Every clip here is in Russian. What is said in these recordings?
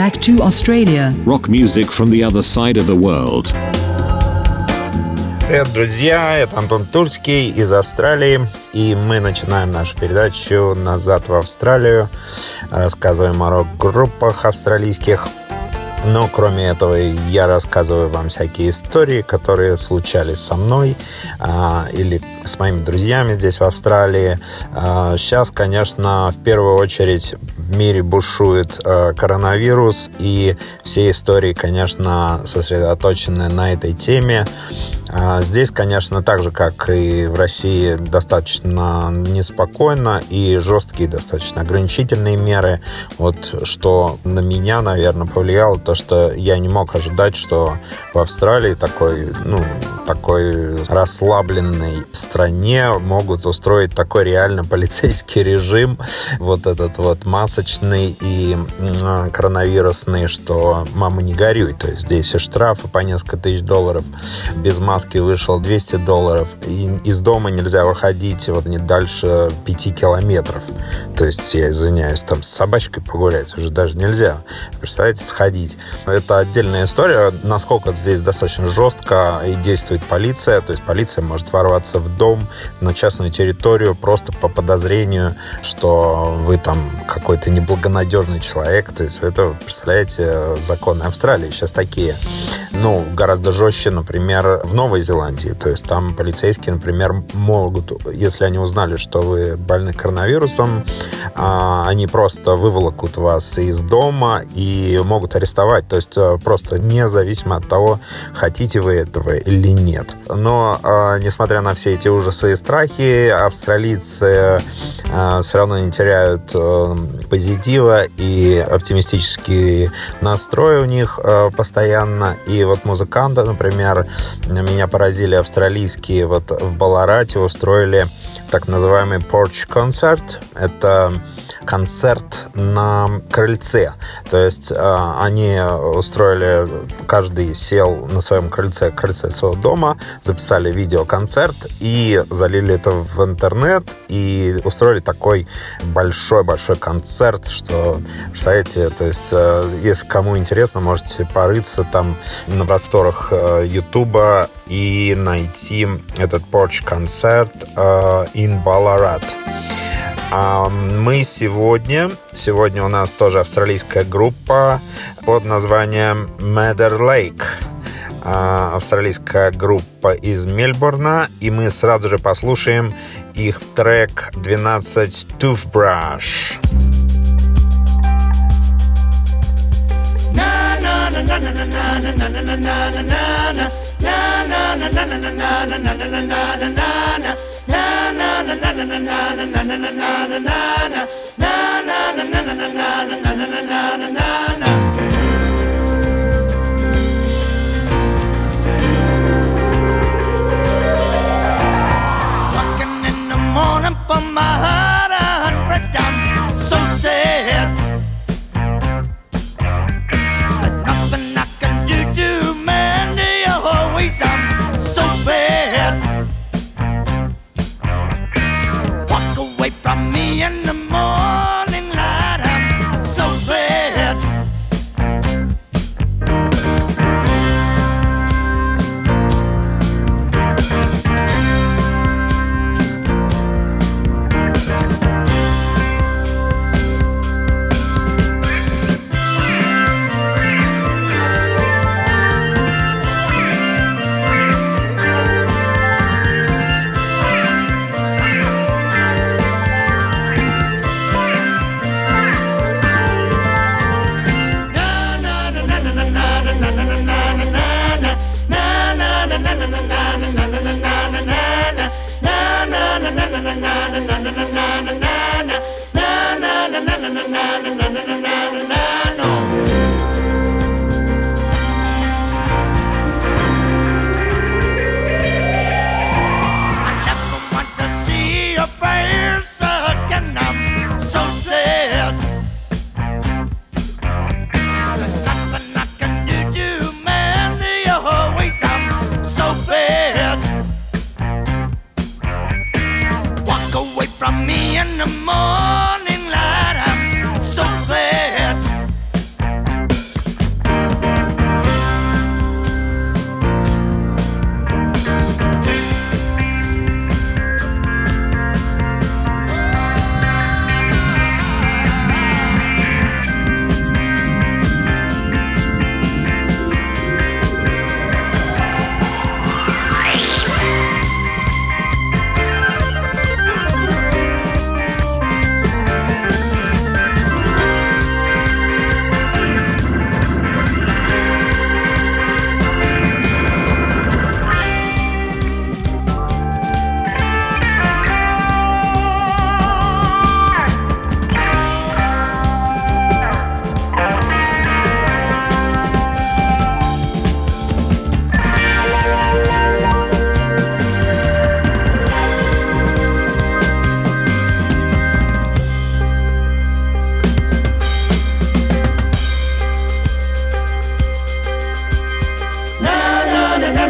back to Australia. Rock music from the other side of the world. Привет, друзья! Это Антон Турский из Австралии. И мы начинаем нашу передачу «Назад в Австралию». Рассказываем о рок-группах австралийских. Но кроме этого я рассказываю вам всякие истории, которые случались со мной а, или с моими друзьями здесь в Австралии. А, сейчас, конечно, в первую очередь в мире бушует а, коронавирус, и все истории, конечно, сосредоточены на этой теме. А, здесь, конечно, так же, как и в России, достаточно неспокойно и жесткие достаточно ограничительные меры. Вот что на меня, наверное, повлияло, то, что я не мог ожидать, что в Австралии такой, ну, такой расслабленной стране могут устроить такой реально полицейский режим, вот этот вот масочный и коронавирусный, что мама не горюй. То есть здесь и штрафы по несколько тысяч долларов, без маски вышел 200 долларов, и из дома нельзя выходить вот не дальше 5 километров. То есть, я извиняюсь, там с собачкой погулять уже даже нельзя. Представляете, сходить. Это отдельная история, насколько здесь достаточно жестко и действует полиция. То есть полиция может ворваться в дом на частную территорию просто по подозрению, что вы там какой-то неблагонадежный человек. То есть это, представляете, законы Австралии сейчас такие. Ну, гораздо жестче, например, в Новой Зеландии. То есть там полицейские, например, могут, если они узнали, что вы больны коронавирусом, а, они просто выволокут вас из дома и могут арестовать. То есть э, просто независимо от того, хотите вы этого или нет. Но, а, несмотря на все эти ужасы и страхи, австралийцы а, все равно не теряют э, позитива и оптимистический настрой у них э, постоянно. И вот музыканты, например, меня поразили австралийские. Вот в Баларате устроили так называемый Porch Concert. Это концерт на крыльце. То есть э, они устроили, каждый сел на своем крыльце, крыльце своего дома, записали видеоконцерт и залили это в интернет и устроили такой большой-большой концерт, что, представляете, то есть, э, если кому интересно, можете порыться там на просторах Ютуба и найти этот порч-концерт э, in Ballarat. А мы сегодня, сегодня у нас тоже австралийская группа под названием Madder Lake. А, австралийская группа из Мельбурна, и мы сразу же послушаем их трек 12 Toothbrush. Walking in the morning for my heart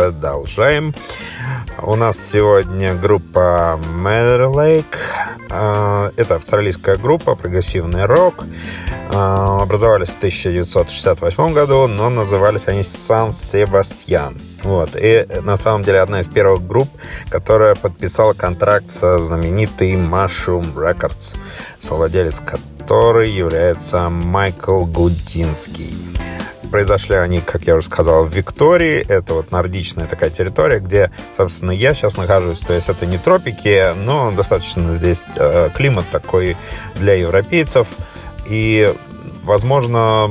продолжаем. У нас сегодня группа Matter Lake. А, Это австралийская группа, прогрессивный рок. А, Образовались в 1968 году, но назывались они Сан-Себастьян. Вот. И на самом деле одна из первых групп, которая подписала контракт со знаменитой Mushroom Records, совладелец которой является Майкл Гудинский. Произошли они, как я уже сказал, в Виктории. Это вот нордичная такая территория, где, собственно, я сейчас нахожусь. То есть это не тропики, но достаточно здесь э, климат такой для европейцев. И, возможно,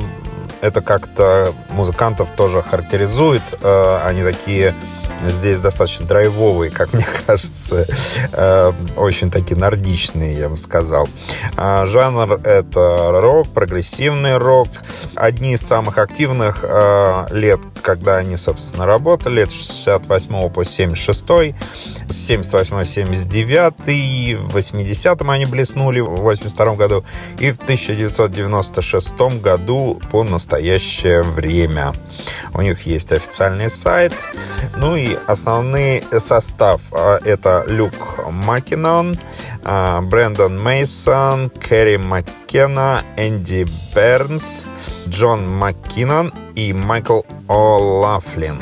это как-то музыкантов тоже характеризует. Э, они такие здесь достаточно драйвовые, как мне кажется, э, очень такие нордичные, я бы сказал. А Жанр — это рок, прогрессивный рок. Одни из самых активных э, лет, когда они, собственно, работали, с 68 по 76 с 78 79 в 80-м они блеснули, в 82 году и в 1996 году по настоящее время. У них есть официальный сайт, ну и основной состав а, это Люк Маккинон, а, Брэндон Мейсон, Кэрри Маккена, Энди Бернс, Джон Маккинон и Майкл О'Лафлин.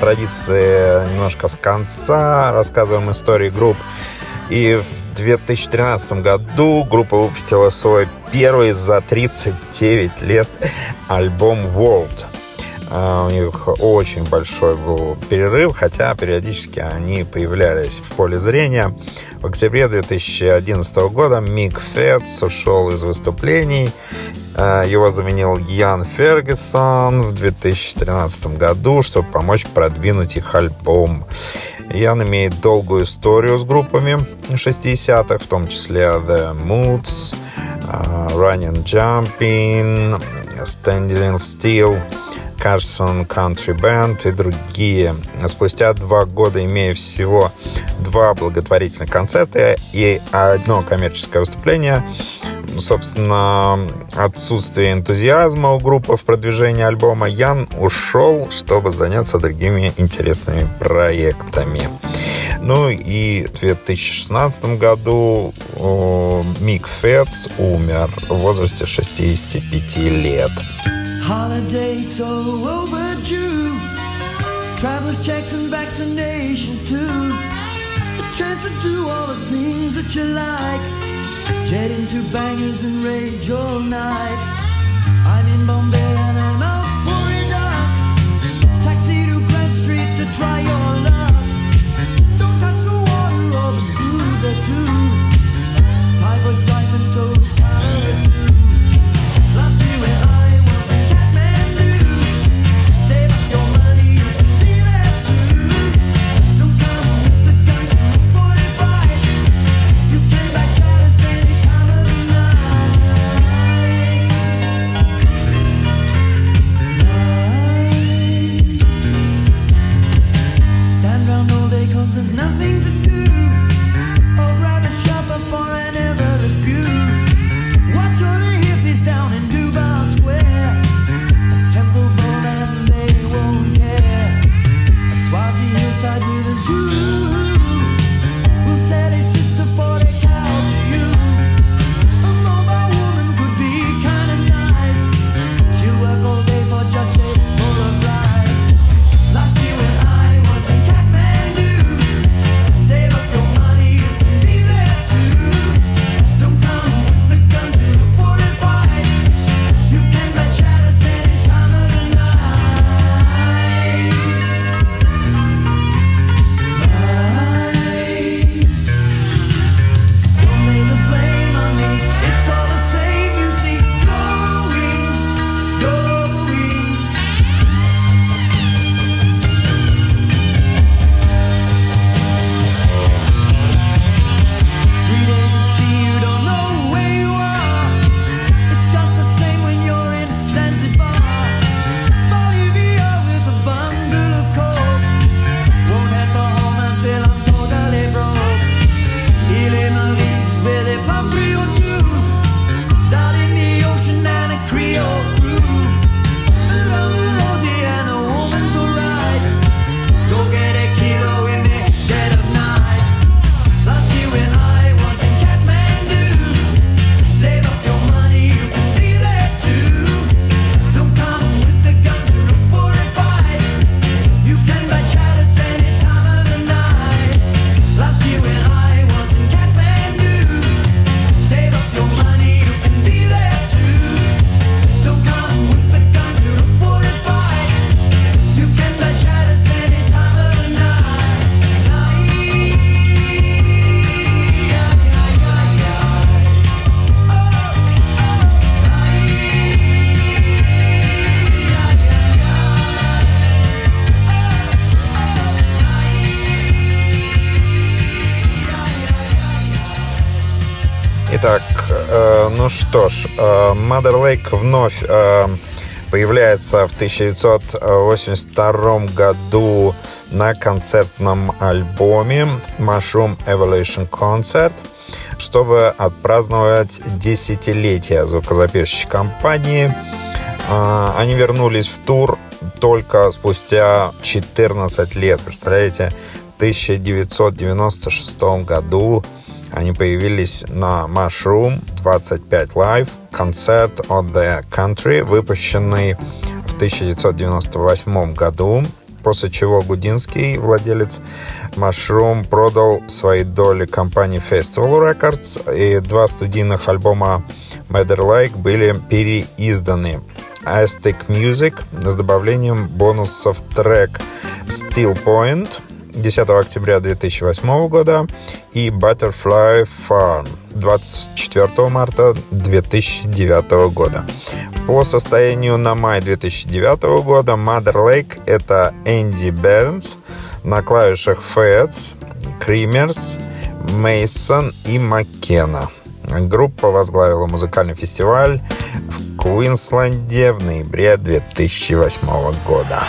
Традиции немножко с конца рассказываем истории групп. И в 2013 году группа выпустила свой первый за 39 лет альбом World. А, У них очень большой был перерыв, хотя периодически они появлялись в поле зрения. В октябре 2011 года Мик Фетс ушел из выступлений. А, Его заменил Ян Фергюсон в 2013 году, чтобы помочь продвинуть их альбом. Ян имеет долгую историю с группами 60-х, в том числе The Moods, а, Running Jumping, Standing Still, Carson Country Band и другие. Спустя два года, имея всего два благотворительных концерта и одно коммерческое выступление, собственно, отсутствие энтузиазма у группы в продвижении альбома, Ян ушел, чтобы заняться другими интересными проектами. Ну и в 2016 году Мик Фетс умер в возрасте 65 лет. Travelers checks and vaccinations too. A chance to do all the things that you like. Jet into bangers and rage all night. I'm in Bombay and I'm out for a dark. Taxi to Grand Street to try your luck. Don't touch the water or the food there too. Что ж, э, Mother Lake вновь э, появляется в 1982 году на концертном альбоме Mushroom Evolution Concert, чтобы отпраздновать десятилетие звукозаписывающей компании. Э, Они вернулись в тур только спустя 14 лет. Представляете, в 1996 году они появились на Mushroom 25 Live, концерт от The Country, выпущенный в 1998 году, после чего Гудинский, владелец Mushroom, продал свои доли компании Festival Records, и два студийных альбома Matter Like были переизданы. Aztec Music с добавлением бонусов трек Steel Point 10 октября 2008 года и Butterfly Farm 24 марта 2009 года. По состоянию на май 2009 года Mother Lake это Энди Бернс, на клавишах Фэтс, Кримерс, Мейсон и Маккена. Группа возглавила музыкальный фестиваль в Куинсленде в ноябре 2008 года.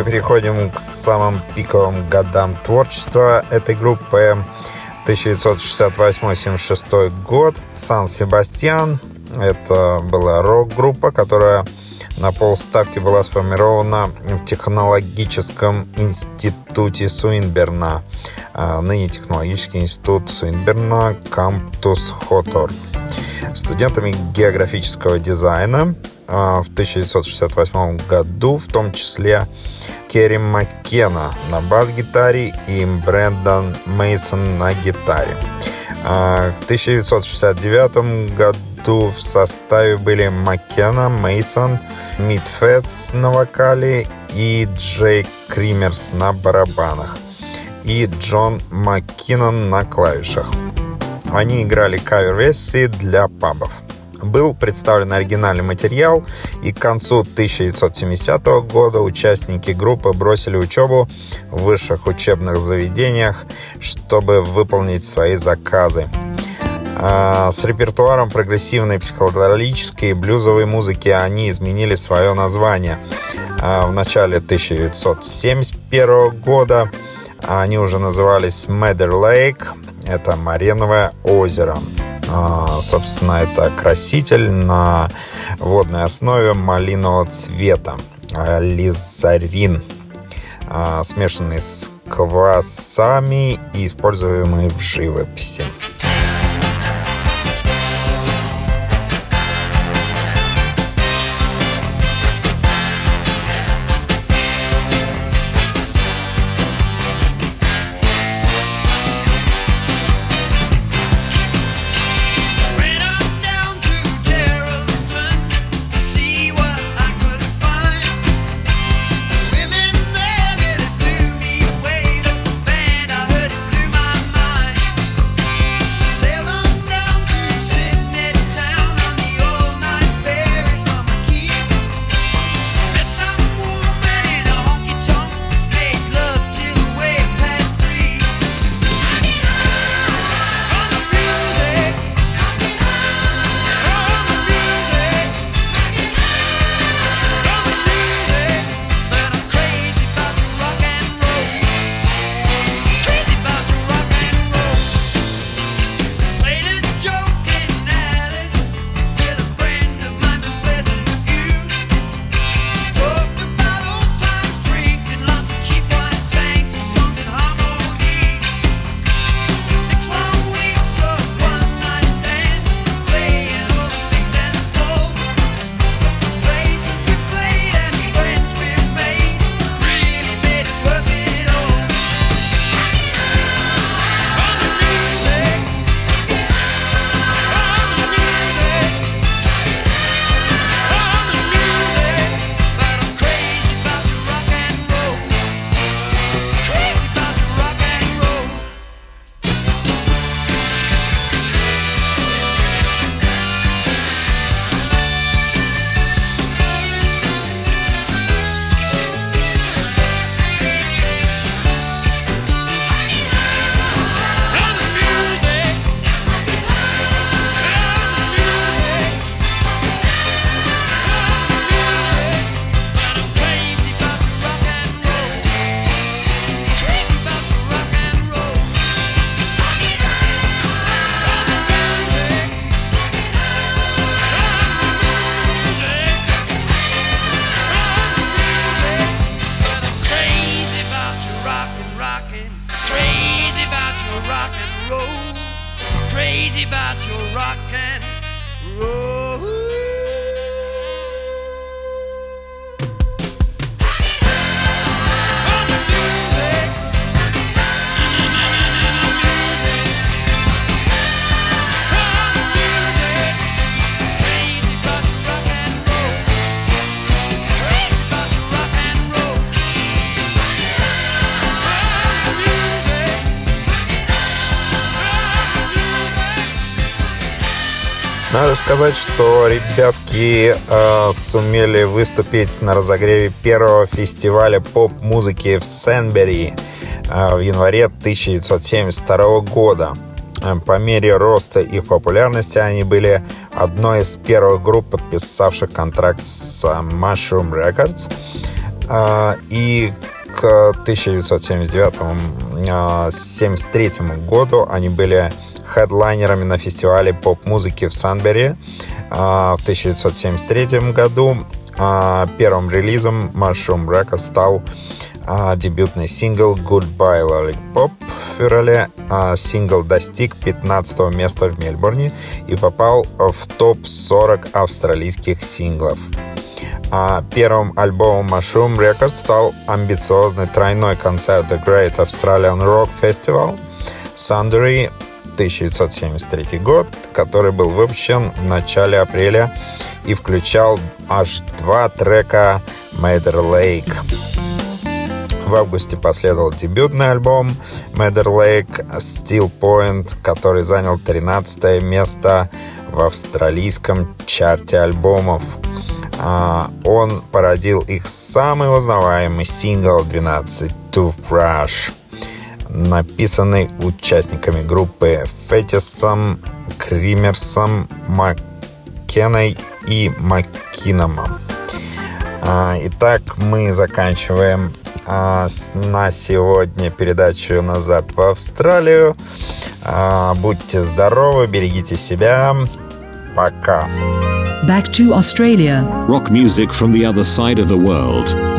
Мы переходим к самым пиковым годам творчества этой группы. 1968-76 год. Сан-Себастьян. Это была рок-группа, которая на полставки была сформирована в технологическом институте Суинберна. А, ныне технологический институт Суинберна Камптус Хотор. Студентами географического дизайна в 1968 году, в том числе Керри Маккена на бас-гитаре и Брэндон Мейсон на гитаре. А, В 1969 году в составе были Маккена, Мейсон, Мит Фетс на вокале и Джей Кримерс на барабанах и Джон Маккинон на клавишах. Они играли кавер-версии для пабов. Был представлен оригинальный материал, и к концу 1970 года участники группы бросили учебу в высших учебных заведениях, чтобы выполнить свои заказы. А, С репертуаром прогрессивной психоделической и блюзовой музыки они изменили свое название. А, В начале 1971 года они уже назывались Madder Lake, это Мареновое озеро. А, Собственно, это краситель на водной основе малинового цвета. а, Лизарин, а, смешанный с квасами и используемый в живописи. Надо сказать, что ребятки э, сумели выступить на разогреве первого фестиваля поп-музыки в Сенбери э, в январе 1972 года. Э, По мере роста их популярности они были одной из первых групп, подписавших контракт с э, Mushroom Records. А, И к 1979-73 году они были хедлайнерами на фестивале поп-музыки в Санбери. А, В 1973 году а, первым релизом Mushroom Records стал а, дебютный сингл Goodbye Lollipop в феврале. Сингл достиг 15 места в Мельбурне и попал в топ-40 австралийских синглов. Первым альбомом Mushroom Records стал амбициозный тройной концерт The Great Australian Rock Festival Sunbury 1973 год, который был выпущен в начале апреля и включал аж два трека Madder Lake. В августе последовал дебютный альбом Madder Lake Steel Point, который занял 13 место в австралийском чарте альбомов. А, Он породил их самый узнаваемый сингл 12 Toothbrush, написанный участниками группы Фетисом, Кримерсом, Маккеной и Маккиномом. А, Итак, мы заканчиваем а, на сегодня передачу «Назад в Австралию». А, Будьте здоровы, берегите себя. Пока. Back to Australia. Rock music from the other side of the world.